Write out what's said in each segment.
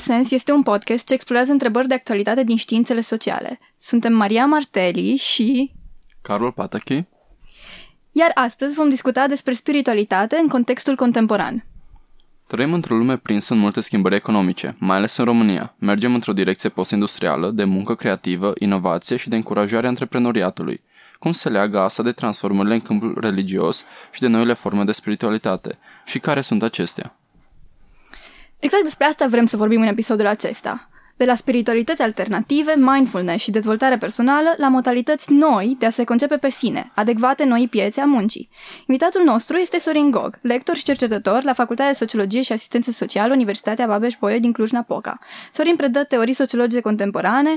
Contrasens este un podcast ce explorează întrebări de actualitate din științele sociale. Suntem Maria Marteli și... Carol Pataki. Iar astăzi vom discuta despre spiritualitate în contextul contemporan. Trăim într-o lume prinsă în multe schimbări economice, mai ales în România. Mergem într-o direcție postindustrială, de muncă creativă, inovație și de încurajare a antreprenoriatului. Cum se leagă asta de transformările în câmpul religios și de noile forme de spiritualitate? Și care sunt acestea? Exact despre asta vrem să vorbim în episodul acesta. De la spiritualități alternative, mindfulness și dezvoltare personală, la modalități noi de a se concepe pe sine, adecvate noi piețe a muncii. Invitatul nostru este Sorin Gog, lector și cercetător la Facultatea de Sociologie și Asistență Socială, Universitatea Babeș-Bolyai din Cluj-Napoca. Sorin predă teorii sociologice contemporane,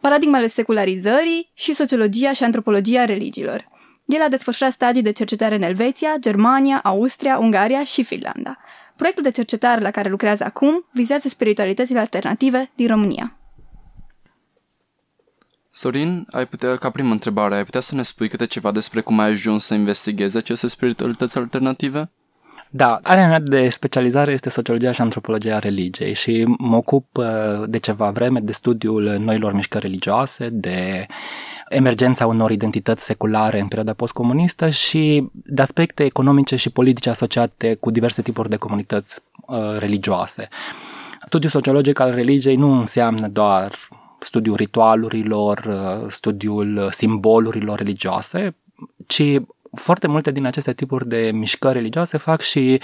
paradigmele secularizării și sociologia și antropologia religiilor. El a desfășurat stagii de cercetare în Elveția, Germania, Austria, Ungaria și Finlanda. Proiectul de cercetare la care lucrează acum vizează spiritualitățile alternative din România. Sorin, ai putea, ca primă întrebare, ai putea să ne spui câte ceva despre cum ai ajuns să investighezi aceste spiritualități alternative? Da, area mea de specializare este sociologia și antropologia religiei și mă ocup uh, de ceva vreme de studiul noilor mișcări religioase, de emergența unor identități seculare în perioada postcomunistă și de aspecte economice și politice asociate cu diverse tipuri de comunități uh, religioase. Studiul sociologic al religiei nu înseamnă doar studiul ritualurilor, uh, studiul simbolurilor religioase, ci foarte multe din aceste tipuri de mișcări religioase fac și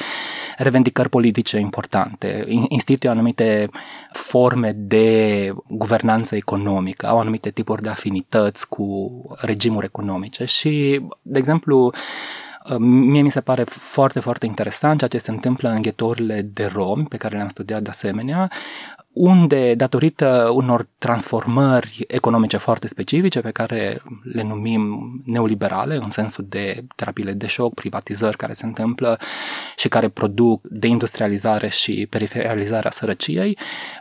revendicări politice importante, instituie anumite forme de guvernanță economică, au anumite tipuri de afinități cu regimuri economice și, de exemplu, Mie mi se pare foarte, foarte interesant ceea ce se întâmplă în ghetorile de romi, pe care le-am studiat de asemenea, unde, datorită unor transformări economice foarte specifice, pe care le numim neoliberale, în sensul de terapiile de șoc, privatizări care se întâmplă și care produc deindustrializare și periferializarea sărăciei,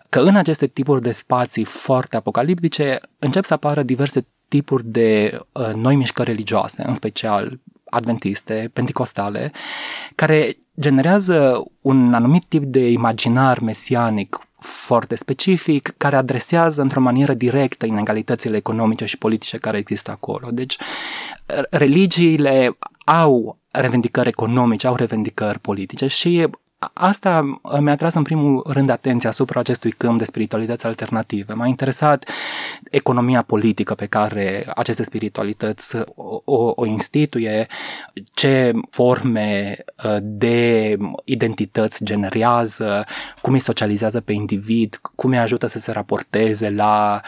că în aceste tipuri de spații foarte apocaliptice încep să apară diverse tipuri de uh, noi mișcări religioase, în special adventiste, penticostale, care generează un anumit tip de imaginar mesianic foarte specific, care adresează într-o manieră directă inegalitățile economice și politice care există acolo. Deci, religiile au revendicări economice, au revendicări politice și asta mi-a tras în primul rând atenția asupra acestui câmp de spiritualități alternative. M-a interesat economia politică pe care aceste spiritualități o, o, o instituie, ce forme uh, de identități generează, cum îi socializează pe individ, cum îi ajută să se raporteze la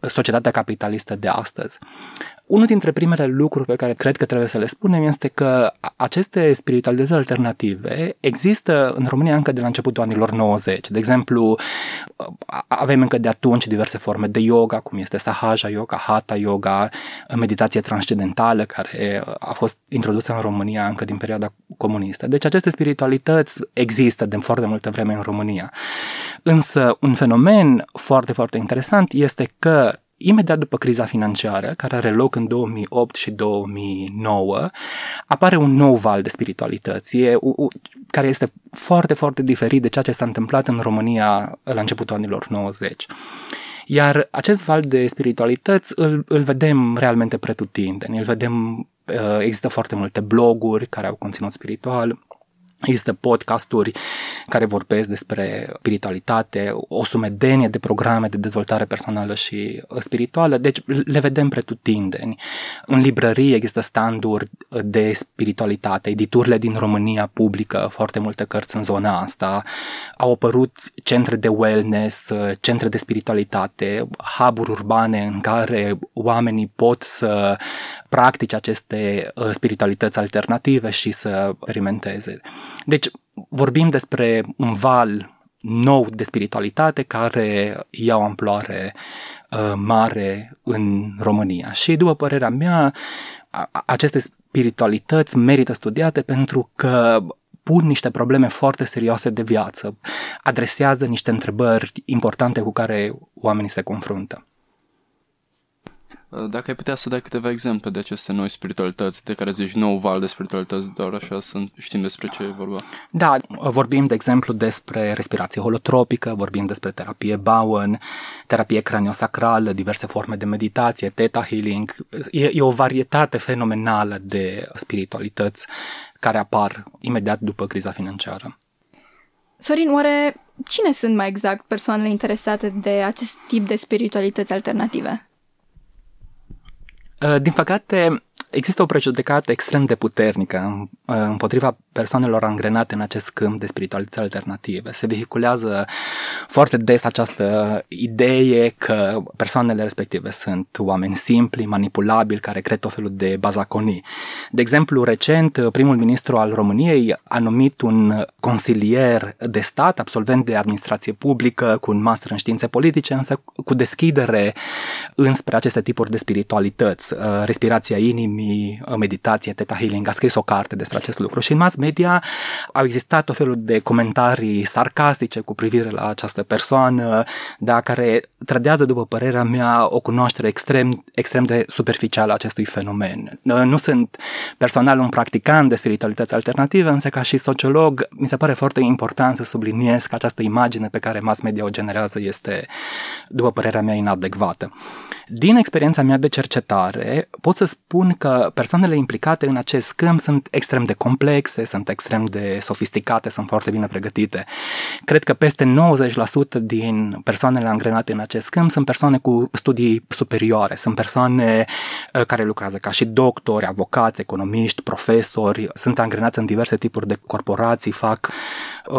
societatea capitalistă de astăzi. Unul dintre primele lucruri pe care cred că trebuie să le spunem este că aceste spiritualități alternative există în România încă de la începutul anilor 90. De exemplu, avem încă de atunci diverse forme de yoga, cum este Sahaja Yoga, Hatha Yoga, meditație transcendentală, care a fost introdusă în România încă din perioada comunistă. Deci aceste spiritualități există de foarte multă vreme în România. Însă un fenomen foarte, foarte interesant este că imediat după criza financiară, care are loc în 2008 și 2009, apare un nou val de spiritualități, e, u, care este foarte, foarte diferit de ceea ce s-a întâmplat în România la începutul anilor 90. Iar acest val de spiritualități îl, îl vedem realmente pretutindeni, îl vedem, uh, există foarte multe bloguri care au conținut spiritual, Există podcasturi care vorbesc despre spiritualitate, o sumedenie de programe de dezvoltare personală și spirituală, deci le vedem pretutindeni. În librărie există standuri de spiritualitate, editurile din România publică foarte multe cărți în zona asta, au apărut centre de wellness, centre de spiritualitate, hub urbane în care oamenii pot să practice aceste spiritualități alternative și să experimenteze. Deci vorbim despre un val nou de spiritualitate care ia o amploare uh, mare în România. Și după părerea mea, aceste spiritualități merită studiate pentru că pun niște probleme foarte serioase de viață, adresează niște întrebări importante cu care oamenii se confruntă. Uh, dacă ai putea să dai câteva exemple de aceste noi spiritualități, de care zici nou val de spiritualități, doar așa să știm despre ce e vorba. Da, vorbim de exemplu despre respirație holotropică, vorbim despre terapie Bowen, terapie craniosacrală, diverse forme de meditație, theta healing. E, e o varietate fenomenală de spiritualități care apar imediat după criza financiară. Sorin, oare cine sunt mai exact persoanele interesate de acest tip de spiritualități alternative? Uh, din păcate, există o prejudecată extrem de puternică uh, împotriva persoanelor angrenate în acest câmp de spiritualități alternative. Se vehiculează foarte des această idee că persoanele respective sunt oameni simpli, manipulabili, care cred tot felul de bazaconii. De exemplu, recent, primul ministru al României a numit un consilier de stat, absolvent de administrație publică, cu un master în științe politice, însă cu deschidere înspre aceste tipuri de spiritualități, uh, respirația inimii, meditație, Theta Healing, a scris o carte despre acest lucru și în mass media au existat tot felul de comentarii sarcastice cu privire la această persoană, da, care trădează, după părerea mea, o cunoaștere extrem, extrem de superficială a acestui fenomen. Nu sunt personal un practicant de spiritualități alternative, însă ca și sociolog mi se pare foarte important să subliniez că această imagine pe care mass media o generează este, după părerea mea, inadecvată. Din experiența mea de cercetare, pot să spun că persoanele implicate în acest câmp sunt extrem de complexe, sunt extrem de sofisticate, sunt foarte bine pregătite. Cred că peste 90% din persoanele angrenate în acest câmp sunt persoane cu studii superioare, sunt persoane uh, care lucrează ca și doctori, avocați, economiști, profesori, sunt angrenați în diverse tipuri de corporații, fac, uh,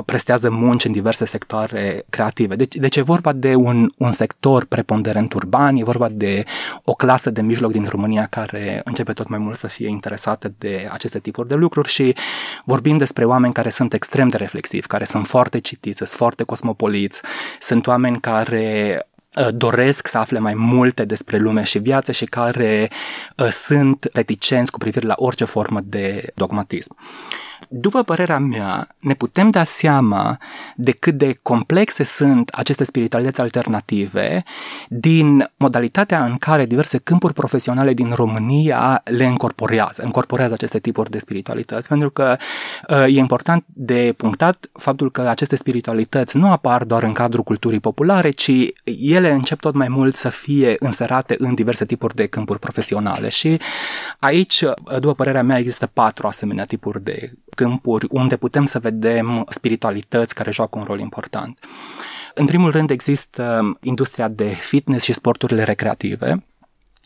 prestează munci în diverse sectoare creative. Deci, deci e vorba de un, un sector preponderent urban, e vorba de o clasă de mijloc din România care începe tot mai mult să fie interesată de aceste tipuri de lucruri și vorbim despre oameni care sunt extrem de reflexivi, care sunt foarte citiți, sunt foarte cosmopoliți, sunt oameni care uh, doresc să afle mai multe despre lume și viață și care uh, sunt reticenți cu privire la orice formă de dogmatism. După părerea mea, ne putem da seama de cât de complexe sunt aceste spiritualități alternative din modalitatea în care diverse câmpuri profesionale din România le încorporează, încorporează aceste tipuri de spiritualități, pentru că uh, e important de punctat faptul că aceste spiritualități nu apar doar în cadrul culturii populare, ci ele încep tot mai mult să fie înserate în diverse tipuri de câmpuri profesionale. Și aici, după părerea mea, există patru asemenea tipuri de câmpuri unde putem să vedem spiritualități care joacă un rol important. În primul rând există industria de fitness și sporturile recreative,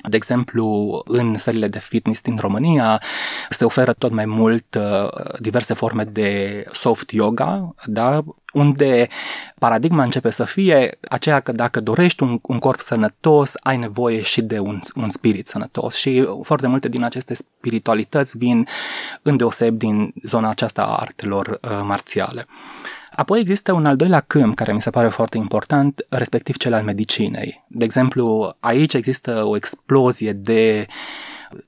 de exemplu, în sălile de fitness din România se oferă tot mai mult uh, diverse forme de soft yoga, da? unde paradigma începe să fie aceea că dacă dorești un, un corp sănătos, ai nevoie și de un, un spirit sănătos și foarte multe din aceste spiritualități vin îndeoseb din zona aceasta a artelor uh, marțiale. Apoi există un al doilea câmp care mi se pare foarte important, respectiv cel al medicinei. De exemplu, aici există o explozie de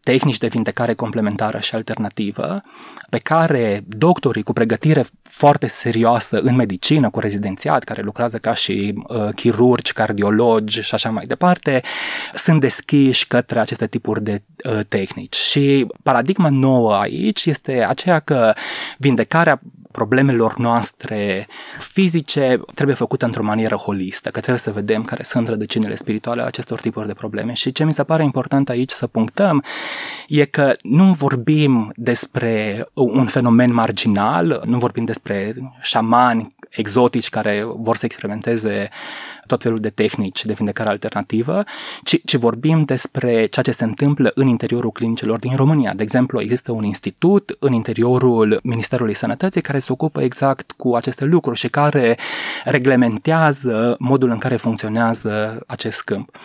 tehnici de vindecare complementară și alternativă, pe care doctorii cu pregătire foarte serioasă în medicină, cu rezidențiat, care lucrează ca și uh, chirurgi, cardiologi și așa mai departe, sunt deschiși către aceste tipuri de uh, tehnici. Și paradigma nouă aici este aceea că vindecarea problemelor noastre fizice trebuie făcută într-o manieră holistă, că trebuie să vedem care sunt rădăcinile spirituale ale acestor tipuri de probleme. Și ce mi se pare important aici să punctăm e că nu vorbim despre un fenomen marginal, nu vorbim despre șamani exotici care vor să experimenteze tot felul de tehnici de vindecare alternativă, ci, ci vorbim despre ceea ce se întâmplă în interiorul clinicilor din România. De exemplu, există un institut în interiorul Ministerului Sănătății care se ocupă exact cu aceste lucruri și care reglementează modul în care funcționează acest câmp.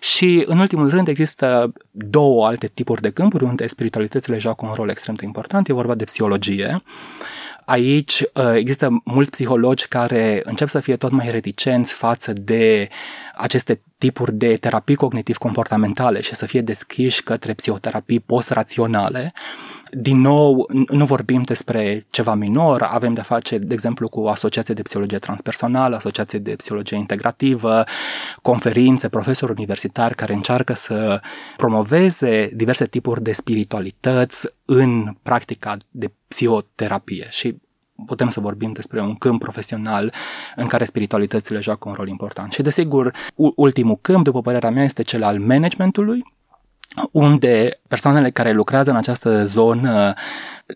Și, în ultimul rând, există două alte tipuri de câmpuri unde spiritualitățile joacă un rol extrem de important. E vorba de psihologie. Aici uh, există mulți psihologi care încep să fie tot mai reticenți față de aceste tipuri de terapii cognitiv-comportamentale și să fie deschiși către psihoterapii post-raționale, din nou, nu vorbim despre ceva minor, avem de-a face, de exemplu, cu asociație de psihologie transpersonală, asociație de psihologie integrativă, conferințe, profesori universitari care încearcă să promoveze diverse tipuri de spiritualități în practica de psihoterapie. Și putem să vorbim despre un câmp profesional în care spiritualitățile joacă un rol important. Și desigur, ultimul câmp, după părerea mea, este cel al managementului, unde persoanele care lucrează în această zonă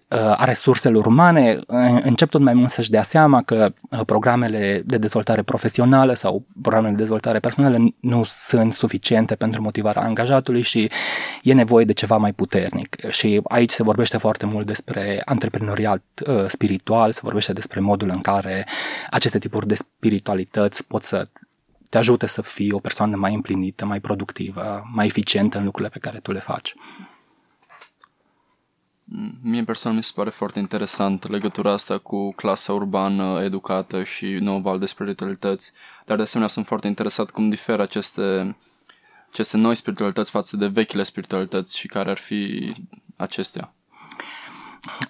uh, a resurselor umane uh, încep tot mai mult să-și dea seama că uh, programele de dezvoltare profesională sau programele de dezvoltare personală nu sunt suficiente pentru motivarea angajatului și e nevoie de ceva mai puternic. Și aici se vorbește foarte mult despre antreprenoriat spiritual, se vorbește despre modul în care aceste tipuri de spiritualități pot să te ajute să fii o persoană mai împlinită, mai productivă, mai eficientă în lucrurile pe care tu le faci. Mie personal mi se pare foarte interesant legătura asta cu clasa urbană educată și nou val de spiritualități, dar de asemenea sunt foarte interesat cum diferă aceste, aceste noi spiritualități față de vechile spiritualități și care ar fi acestea.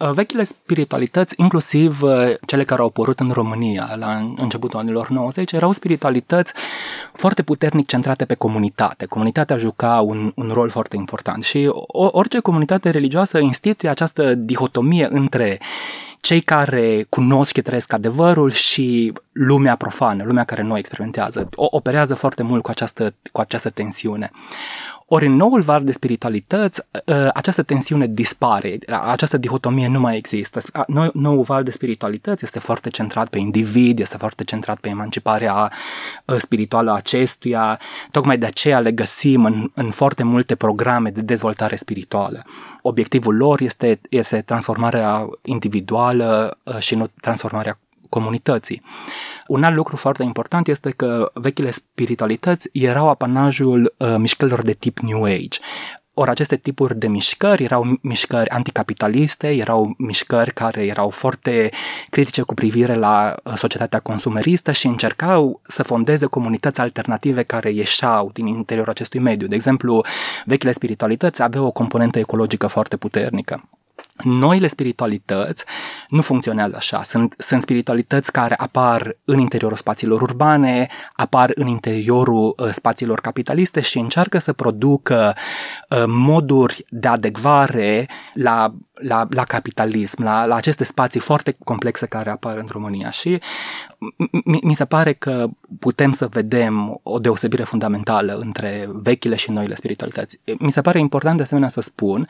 Uh, vechile spiritualități, inclusiv uh, cele care au apărut în România la începutul anilor 90, erau spiritualități foarte puternic centrate pe comunitate. Comunitatea juca un, un rol foarte important și orice comunitate religioasă instituie această dihotomie între cei care cunosc și trăiesc adevărul și lumea profană, lumea care nu experimentează, o, operează foarte mult cu această, cu această tensiune. Ori în noul var de spiritualități, ă, această tensiune dispare, această dihotomie nu mai există. Nou, noul val de spiritualități este foarte centrat pe individ, este foarte centrat pe emanciparea ă, spirituală a acestuia, tocmai de aceea le găsim în, în foarte multe programe de dezvoltare spirituală. Obiectivul lor este, este transformarea individuală ă, și nu transformarea comunității. Un alt lucru foarte important este că vechile spiritualități erau apanajul uh, mișcărilor de tip New Age. Ori aceste tipuri de mișcări erau mișcări anticapitaliste, erau mișcări care erau foarte critice cu privire la uh, societatea consumeristă și încercau să fondeze comunități alternative care ieșeau din interiorul acestui mediu. De exemplu, vechile spiritualități aveau o componentă ecologică foarte puternică. Noile spiritualități nu funcționează așa. Sunt, sunt spiritualități care apar în interiorul spațiilor urbane, apar în interiorul uh, spațiilor capitaliste și încearcă să producă uh, moduri de adecvare la la, la capitalism, la, la aceste spații foarte complexe care apar în România și mi, mi se pare că putem să vedem o deosebire fundamentală între vechile și noile spiritualități. Mi se pare important de asemenea să spun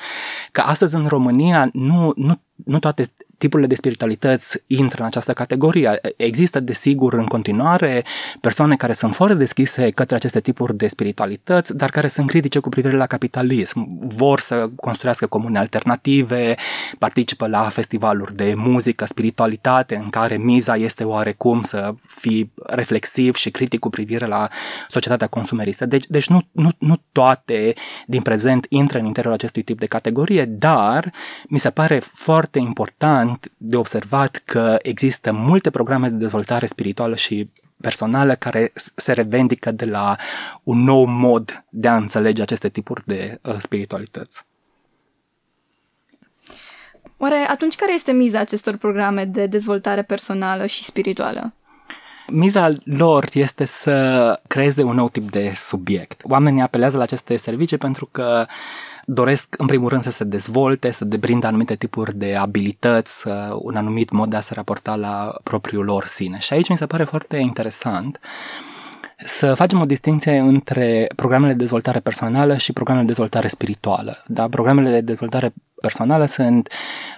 că astăzi în România nu, nu, nu toate tipurile de spiritualități intră în această categorie. Există, desigur, în continuare persoane care sunt foarte deschise către aceste tipuri de spiritualități, dar care sunt critice cu privire la capitalism. Vor să construiască comune alternative, participă la festivaluri de muzică, spiritualitate, în care miza este oarecum să fii reflexiv și critic cu privire la societatea consumeristă. Deci, deci nu, nu, nu toate din prezent intră în interiorul acestui tip de categorie, dar mi se pare foarte important interesant de observat că există multe programe de dezvoltare spirituală și personală care se revendică de la un nou mod de a înțelege aceste tipuri de uh, spiritualități. Oare atunci care este miza acestor programe de dezvoltare personală și spirituală? Miza lor este să creeze un nou tip de subiect. Oamenii apelează la aceste servicii pentru că doresc în primul rând să se dezvolte, să deprindă anumite tipuri de abilități, un anumit mod de a se raporta la propriul lor sine. Și aici mi se pare foarte interesant să facem o distinție între programele de dezvoltare personală și programele de dezvoltare spirituală. Da? Programele de dezvoltare personală sunt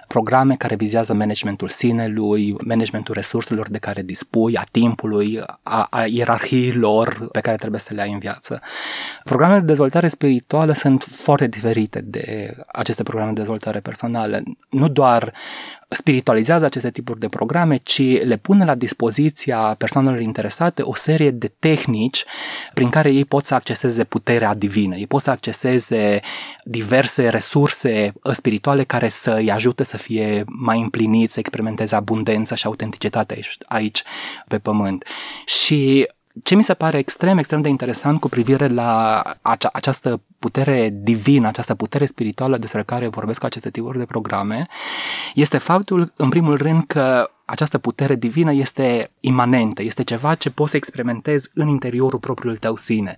programe care vizează managementul sinelui, managementul resurselor de care dispui, a timpului, a, a ierarhiilor pe care trebuie să le ai în viață. Programele de dezvoltare spirituală sunt foarte diferite de aceste programe de dezvoltare personală. Nu doar spiritualizează aceste tipuri de programe, ci le pune la dispoziția persoanelor interesate o serie de tehnici prin care ei pot să acceseze puterea divină, ei pot să acceseze diverse resurse spirituale care să îi ajute să fie mai împliniți, să experimenteze abundență și autenticitate aici, aici pe pământ. Și ce mi se pare extrem, extrem de interesant cu privire la acea, această putere divină, această putere spirituală despre care vorbesc aceste tipuri de programe, este faptul, în primul rând, că această putere divină este imanentă, este ceva ce poți să experimentezi în interiorul propriului tău sine.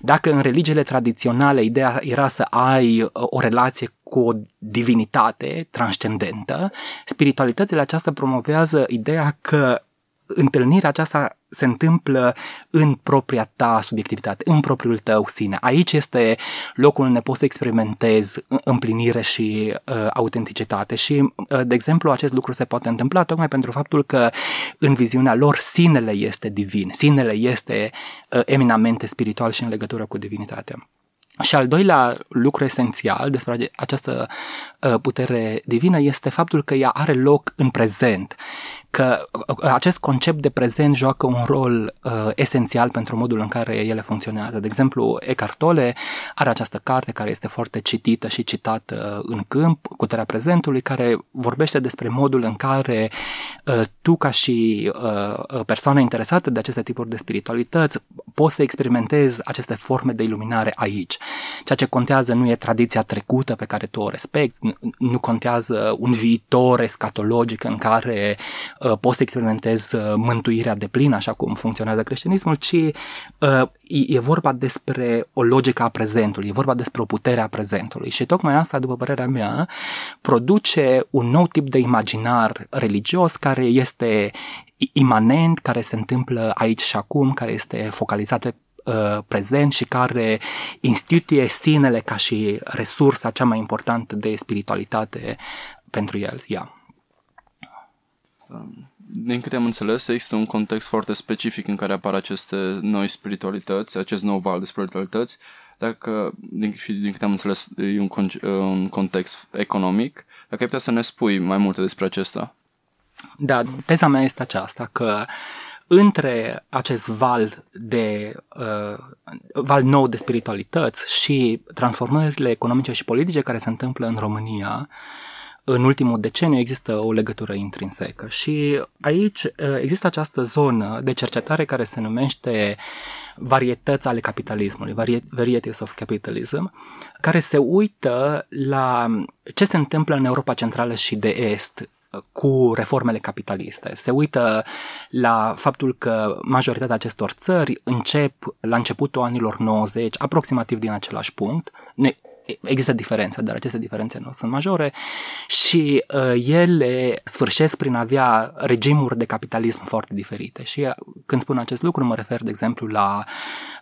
Dacă în religiile tradiționale ideea era să ai uh, o relație cu o divinitate transcendentă, spiritualitățile aceasta promovează ideea că întâlnirea aceasta se întâmplă în propria ta subiectivitate, în propriul tău sine. Aici este locul unde poți să experimentezi împlinire și uh, autenticitate și, uh, de exemplu, acest lucru se poate întâmpla tocmai pentru faptul că în viziunea lor sinele este divin, sinele este uh, eminamente spiritual și în legătură cu divinitatea. Și al doilea lucru esențial despre această uh, putere divină este faptul că ea are loc în prezent că uh, acest concept de prezent joacă un rol uh, esențial pentru modul în care ele funcționează. De exemplu, Eckhart Tolle are această carte care este foarte citită și citată în câmp, Cuterea prezentului, care vorbește despre modul în care uh, tu ca și uh, uh, persoană interesată de aceste tipuri de spiritualități poți să experimentezi aceste forme de iluminare aici. Ceea ce contează nu e tradiția trecută pe care tu o respecti, nu, nu contează un viitor escatologic în care uh, poți să experimentezi uh, mântuirea de plină, așa cum funcționează creștinismul, ci uh, e, e vorba despre o logică a prezentului, e vorba despre o putere a prezentului. Și tocmai asta, după părerea mea, produce un nou tip de imaginar religios care este imanent, care se întâmplă aici și acum, care este focalizat pe uh, prezent și care instituie sinele ca și resursa cea mai importantă de spiritualitate pentru el. Yeah. Din câte am înțeles, există un context foarte specific în care apar aceste noi spiritualități, acest nou val de spiritualități, dacă, din, și din câte am înțeles, e un, un context economic, dacă ai putea să ne spui mai multe despre acesta. Da, teza mea este aceasta, că între acest val de uh, val nou de spiritualități și transformările economice și politice care se întâmplă în România, în ultimul deceniu există o legătură intrinsecă și aici uh, există această zonă de cercetare care se numește varietăți ale capitalismului, varieties of capitalism, care se uită la ce se întâmplă în Europa Centrală și de Est cu reformele capitaliste. Se uită la faptul că majoritatea acestor țări încep la începutul anilor 90, aproximativ din același punct. Ne, există diferențe, dar aceste diferențe nu sunt majore și uh, ele sfârșesc prin a avea regimuri de capitalism foarte diferite. Și uh, când spun acest lucru mă refer, de exemplu, la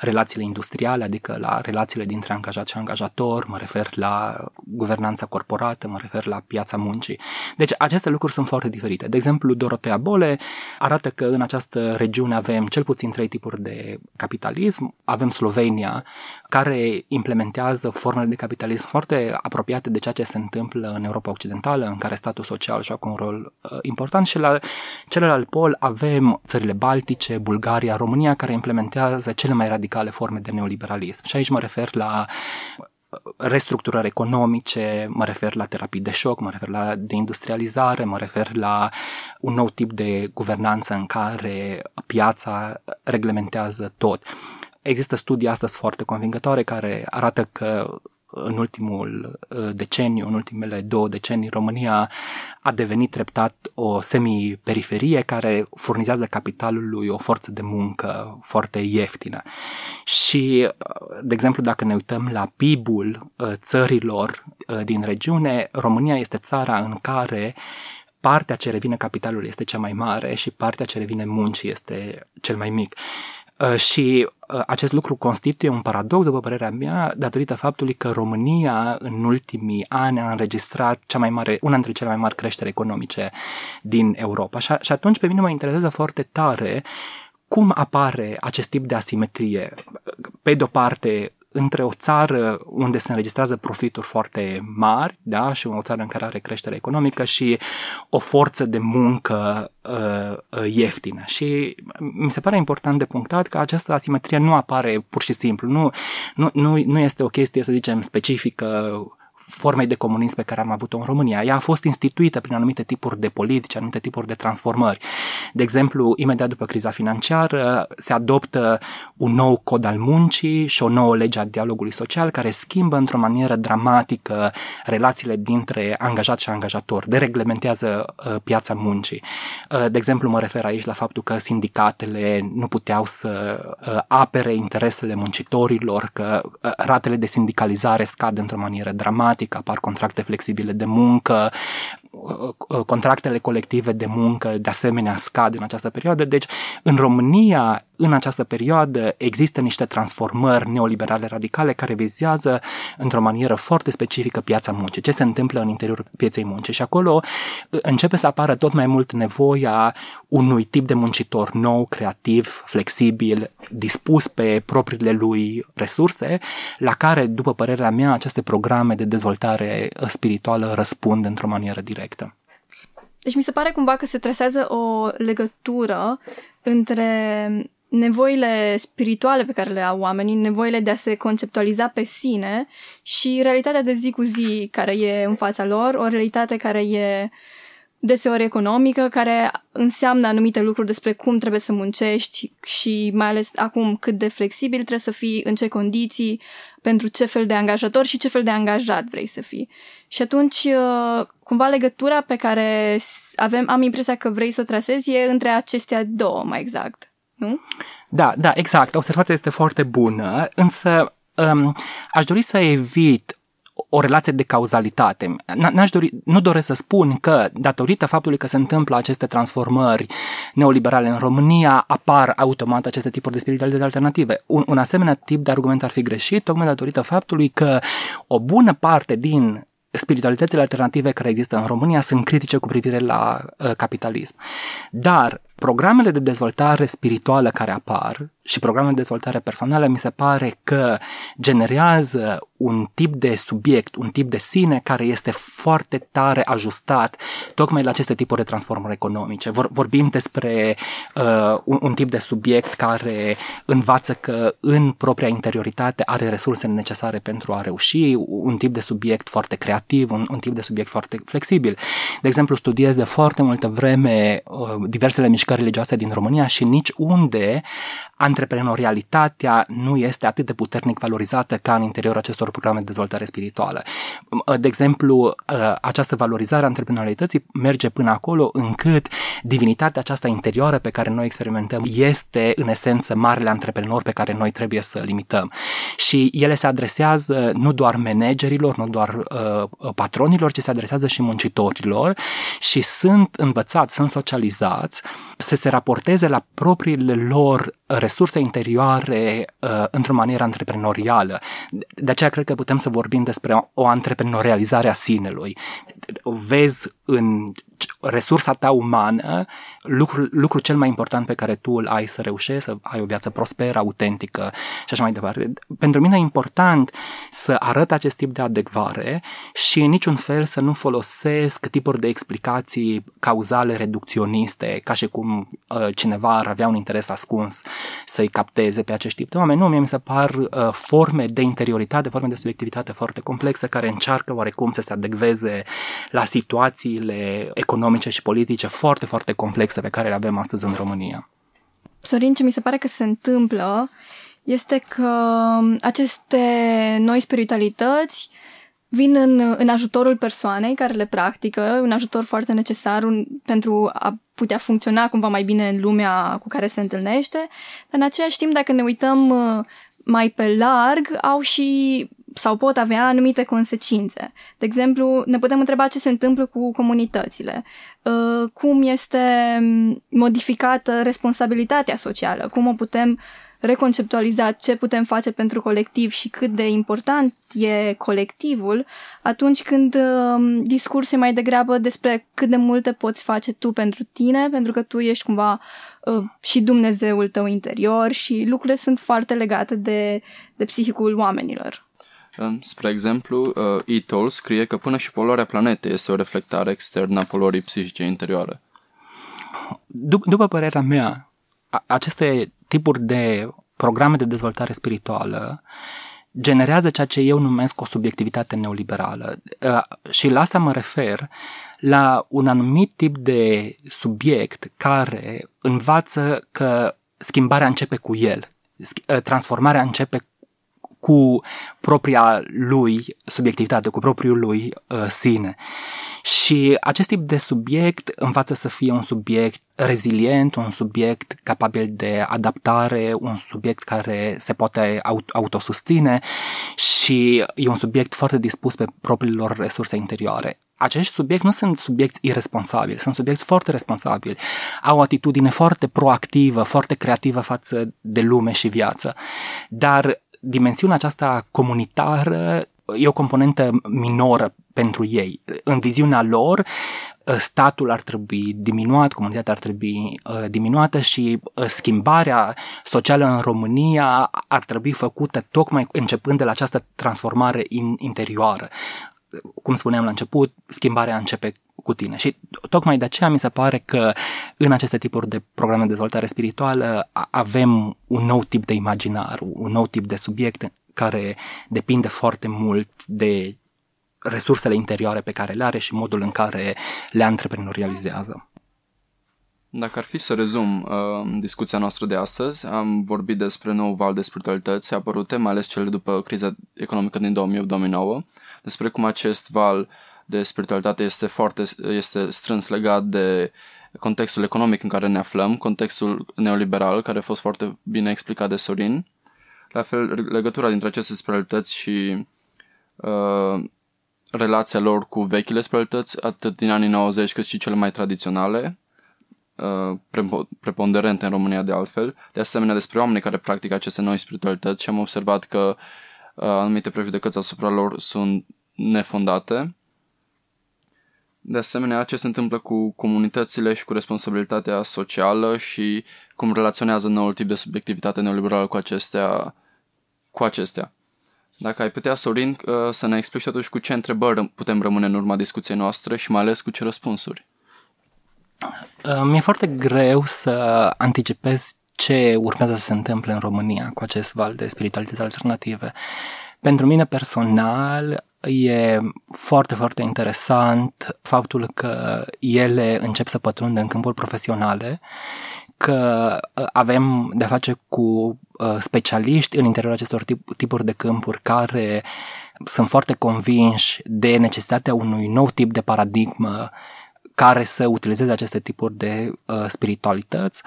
relațiile industriale, adică la relațiile dintre angajat și angajator, mă refer la guvernanța corporată, mă refer la piața muncii. Deci aceste lucruri sunt foarte diferite. De exemplu, Dorotea Bole arată că în această regiune avem cel puțin trei tipuri de capitalism. Avem Slovenia, care implementează formele de capitalism foarte apropiate de ceea ce se întâmplă în Europa Occidentală, în care statul social joacă un rol uh, important și la celălalt pol avem țările Baltice, Bulgaria, România, care implementează cele mai radicale forme de neoliberalism. Și aici mă refer la uh, restructurări economice, mă refer la terapii de șoc, mă refer la deindustrializare, mă refer la un nou tip de guvernanță în care piața reglementează tot. Există studii astăzi foarte convingătoare care arată că în ultimul uh, deceniu, în ultimele două decenii, România a devenit treptat o semi-periferie care furnizează capitalului o forță de muncă foarte ieftină. Și, uh, de exemplu, dacă ne uităm la PIB-ul uh, țărilor din regiune, România este țara în care partea ce revine capitalului este cea mai mare și partea ce revine muncii este cel mai mic. Uh, și uh, acest lucru constituie un paradox, după părerea mea, datorită faptului că România în ultimii ani a înregistrat cea mai mare, una dintre cele mai mari creșteri economice din Europa. Și, și atunci pe mine mă interesează foarte tare cum apare acest tip de asimetrie. Pe de-o parte, între o țară unde se înregistrează profituri foarte mari, da, și o țară în care are creștere economică și o forță de muncă uh, uh, ieftină. Și mi se pare important de punctat că această asimetrie nu apare pur și simplu, nu, nu, nu, nu este o chestie, să zicem, specifică formei de comunism pe care am avut-o în România. Ea a fost instituită prin anumite tipuri de politici, anumite tipuri de transformări. De exemplu, imediat după criza financiară se adoptă un nou cod al muncii și o nouă lege a dialogului social care schimbă într-o manieră dramatică relațiile dintre angajat și angajator, dereglementează uh, piața muncii. Uh, de exemplu, mă refer aici la faptul că sindicatele nu puteau să uh, apere interesele muncitorilor, că uh, ratele de sindicalizare scad într-o manieră dramatică, apar contracte flexibile de muncă, uh, contractele colective de muncă de asemenea scad în această perioadă. Deci, în România, în această perioadă, există niște transformări neoliberale radicale care vizează într-o manieră foarte specifică piața muncii, ce se întâmplă în interiorul pieței muncii. Și acolo începe să apară tot mai mult nevoia unui tip de muncitor nou, creativ, flexibil, dispus pe propriile lui resurse, la care, după părerea mea, aceste programe de dezvoltare spirituală răspund într-o manieră directă. Deci mi se pare cumva că se trasează o legătură între nevoile spirituale pe care le au oamenii, nevoile de a se conceptualiza pe sine și realitatea de zi cu zi care e în fața lor, o realitate care e deseori economică, care înseamnă anumite lucruri despre cum trebuie să muncești și mai ales acum cât de flexibil trebuie să fii, în ce condiții, pentru ce fel de angajator și ce fel de angajat vrei să fii. Și atunci, uh, cumva legătura pe care avem, am impresia că vrei să o trasezi e între acestea două, mai exact nu? Da, da, exact. Observația este foarte bună, însă um, aș dori să evit o relație de cauzalitate. N-aș dori, nu doresc să spun că, datorită faptului că se întâmplă aceste transformări neoliberale în România, apar automat aceste tipuri de spiritualitate alternative. Un, un asemenea tip de argument ar fi greșit, tocmai datorită faptului că o bună parte din spiritualitățile alternative care există în România sunt critice cu privire la uh, capitalism. Dar programele de dezvoltare spirituală care apar și programele de dezvoltare personală mi se pare că generează un tip de subiect, un tip de sine care este foarte tare ajustat tocmai la aceste tipuri de transformări economice. Vor, vorbim despre uh, un, un tip de subiect care învață că în propria interioritate are resurse necesare pentru a reuși, un tip de subiect foarte creativ, un, un tip de subiect foarte flexibil. De exemplu, studiez de foarte multă vreme uh, diversele mișcări religioase din România și nici unde antreprenorialitatea nu este atât de puternic valorizată ca în interiorul acestor programe de dezvoltare spirituală. De exemplu, această valorizare a antreprenorialității merge până acolo încât divinitatea aceasta interioară pe care noi experimentăm este în esență marele antreprenor pe care noi trebuie să limităm. Și ele se adresează nu doar managerilor, nu doar uh, patronilor, ci se adresează și muncitorilor și sunt învățați, sunt socializați să se raporteze la propriile lor resurse interioare uh, într-o manieră antreprenorială. De aceea cred că putem să vorbim despre o antreprenorializare a sinelui. Vezi în resursa ta umană, lucrul, lucrul cel mai important pe care tu îl ai să reușești, să ai o viață prosperă, autentică și așa mai departe. Pentru mine e important să arăt acest tip de adecvare și în niciun fel să nu folosesc tipuri de explicații cauzale reducționiste, ca și cum uh, cineva ar avea un interes ascuns să-i capteze pe acești tip de oameni. Nu, mie mi se par uh, forme de interioritate, forme de subiectivitate foarte complexe care încearcă oarecum să se adecveze la situațiile economice și politice foarte, foarte complexe pe care le avem astăzi în România. Sorin, ce mi se pare că se întâmplă este că aceste noi spiritualități vin în, în ajutorul persoanei care le practică, un ajutor foarte necesar un, pentru a putea funcționa cumva mai bine în lumea cu care se întâlnește, dar în același timp, dacă ne uităm uh, mai pe larg, au și sau pot avea anumite consecințe. De exemplu, ne putem întreba ce se întâmplă cu comunitățile, uh, cum este modificată responsabilitatea socială, cum o putem reconceptualiza ce putem face pentru colectiv și cât de important e colectivul, atunci când uh, discurs e mai degrabă despre cât de multe poți face tu pentru tine, pentru că tu ești cumva uh, și Dumnezeul tău interior și lucrurile sunt foarte legate de, de psihicul oamenilor. Spre exemplu, uh, e scrie că până și poluarea planetei este o reflectare externă a poluării psihice interioare. După părerea mea, aceste tipuri de programe de dezvoltare spirituală generează ceea ce eu numesc o subiectivitate neoliberală. Uh, și la asta mă refer la un anumit tip de subiect care învață că schimbarea începe cu el, uh, transformarea începe cu propria lui subiectivitate, cu propriul lui uh, sine. Și acest tip de subiect învață să fie un subiect rezilient, un subiect capabil de adaptare, un subiect care se poate autosusține și e un subiect foarte dispus pe propriilor resurse interioare acești subiecti nu sunt subiecti irresponsabili, sunt subiecti foarte responsabili. Au o atitudine foarte proactivă, foarte creativă față de lume și viață. Dar dimensiunea aceasta comunitară e o componentă minoră pentru ei. În viziunea lor, statul ar trebui diminuat, comunitatea ar trebui uh, diminuată și uh, schimbarea socială în România ar trebui făcută tocmai începând de la această transformare in, interioară. Cum spuneam la început, schimbarea începe cu tine. Și tocmai de aceea mi se pare că în aceste tipuri de programe de dezvoltare spirituală avem un nou tip de imaginar, un nou tip de subiect care depinde foarte mult de resursele interioare pe care le are și modul în care le antreprenorializează. Dacă ar fi să rezum uh, discuția noastră de astăzi, am vorbit despre nou val de spiritualități apărute, mai ales cele după criza economică din 2008-2009, despre cum acest val de spiritualitate este foarte este strâns legat de contextul economic în care ne aflăm, contextul neoliberal, care a fost foarte bine explicat de Sorin, la fel legătura dintre aceste spiritualități și uh, relația lor cu vechile spiritualități, atât din anii 90 cât și cele mai tradiționale, uh, preponderente în România de altfel, de asemenea despre oamenii care practică aceste noi spiritualități și am observat că uh, anumite prejudecăți asupra lor sunt nefondate de asemenea, ce se întâmplă cu comunitățile și cu responsabilitatea socială și cum relaționează noul tip de subiectivitate neoliberală cu acestea. Cu acestea. Dacă ai putea, Sorin, uh, să ne explici atunci cu ce întrebări putem rămâne în urma discuției noastre și mai ales cu ce răspunsuri. Uh, mi-e foarte greu să anticipez ce urmează să se întâmple în România cu acest val de spiritualități alternative. Pentru mine personal, e foarte, foarte interesant faptul că ele încep să pătrundă în câmpuri profesionale, că uh, avem de face cu uh, specialiști în interiorul acestor tip, tipuri de câmpuri care sunt foarte convinși de necesitatea unui nou tip de paradigmă care să utilizeze aceste tipuri de uh, spiritualități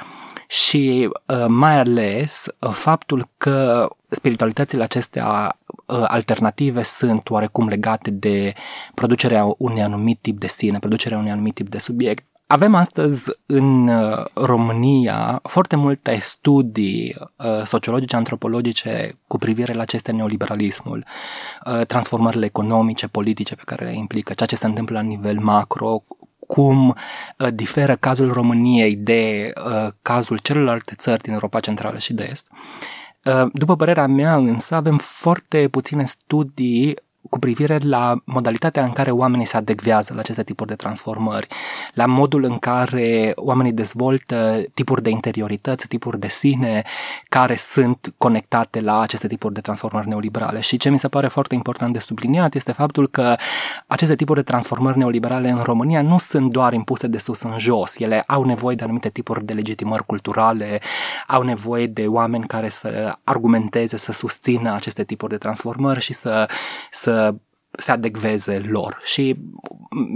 și uh, mai ales uh, faptul că spiritualitățile acestea uh, alternative sunt oarecum legate de producerea unui anumit tip de sine, producerea unui anumit tip de subiect. Avem astăzi în uh, România foarte multe studii uh, sociologice, antropologice cu privire la aceste neoliberalismul, uh, transformările economice, politice pe care le implică, ceea ce se întâmplă la nivel macro, cum uh, diferă cazul României de uh, cazul celorlalte țări din Europa Centrală și de Est. Uh, după părerea mea, însă, avem foarte puține studii cu privire la modalitatea în care oamenii se adecvează la aceste tipuri de transformări, la modul în care oamenii dezvoltă tipuri de interiorități, tipuri de sine care sunt conectate la aceste tipuri de transformări neoliberale. Și ce mi se pare foarte important de subliniat este faptul că aceste tipuri de transformări neoliberale în România nu sunt doar impuse de sus în jos, ele au nevoie de anumite tipuri de legitimări culturale, au nevoie de oameni care să argumenteze, să susțină aceste tipuri de transformări și să, să se adecveze lor și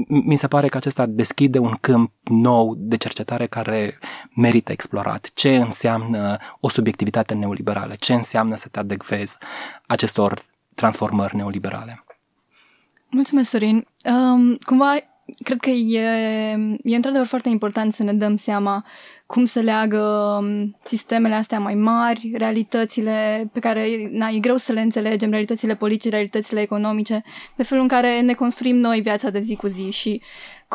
mi se pare că acesta deschide un câmp nou de cercetare care merită explorat. Ce înseamnă o subiectivitate neoliberală? Ce înseamnă să te adecvezi acestor transformări neoliberale? Mulțumesc, Sorin. Um, cumva, cred că e, e într-adevăr foarte important să ne dăm seama cum să leagă um, sistemele astea mai mari, realitățile pe care na, e greu să le înțelegem, realitățile politice, realitățile economice, de felul în care ne construim noi viața de zi cu zi. Și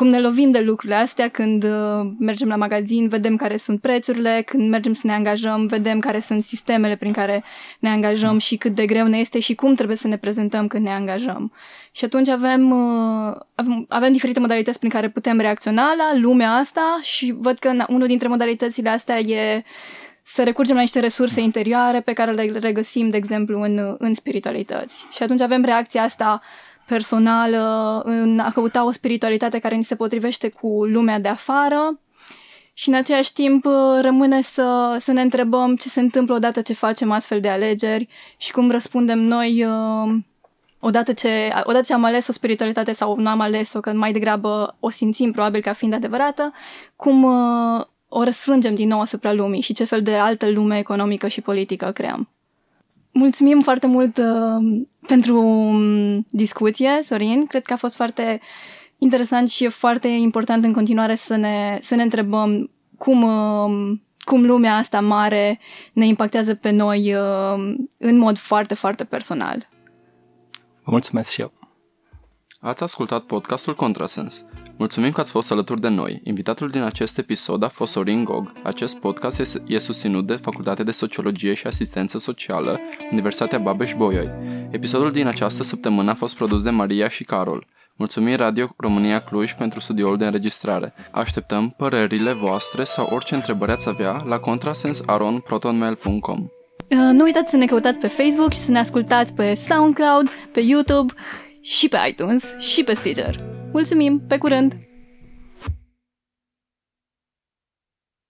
cum ne lovim de lucrurile astea când uh, mergem la magazin, vedem care sunt prețurile, când mergem să ne angajăm, vedem care sunt sistemele prin care ne angajăm și cât de greu ne este și cum trebuie să ne prezentăm când ne angajăm. Și atunci avem, uh, avem, avem diferite modalități prin care putem reacționa la lumea asta și văd că unul dintre modalitățile astea e să recurgem la niște resurse interioare pe care le regăsim, de exemplu, în, în spiritualități. Și atunci avem reacția asta personală în a căuta o spiritualitate care ni se potrivește cu lumea de afară și în același timp rămâne să, să ne întrebăm ce se întâmplă odată ce facem astfel de alegeri și cum răspundem noi uh, odată ce, odată ce am ales o spiritualitate sau nu am ales-o, că mai degrabă o simțim probabil ca fiind adevărată, cum uh, o răsfrângem din nou asupra lumii și ce fel de altă lume economică și politică creăm. Mulțumim foarte mult uh, pentru um, discuție, Sorin. Cred că a fost foarte interesant și e foarte important în continuare să ne, să ne întrebăm cum, uh, cum lumea asta mare ne impactează pe noi uh, în mod foarte, foarte personal. Vă mulțumesc și eu. Ați ascultat podcastul Contrasens. Mulțumim că ați fost alături de noi. Invitatul din acest episod a fost Sorin Gog. Acest podcast e susținut de Facultatea de Sociologie și Asistență Socială, Universitatea Babeș-Bolyai. Episodul din această săptămână a fost produs de Maria și Carol. Mulțumim Radio România Cluj pentru studioul de înregistrare. Așteptăm părerile voastre sau orice întrebări ați avea la contrasensaronprotonmail.com Nu uitați să ne căutați pe Facebook și să ne ascultați pe SoundCloud, pe YouTube și pe iTunes și pe Stitcher. Mulțumim, pe curând!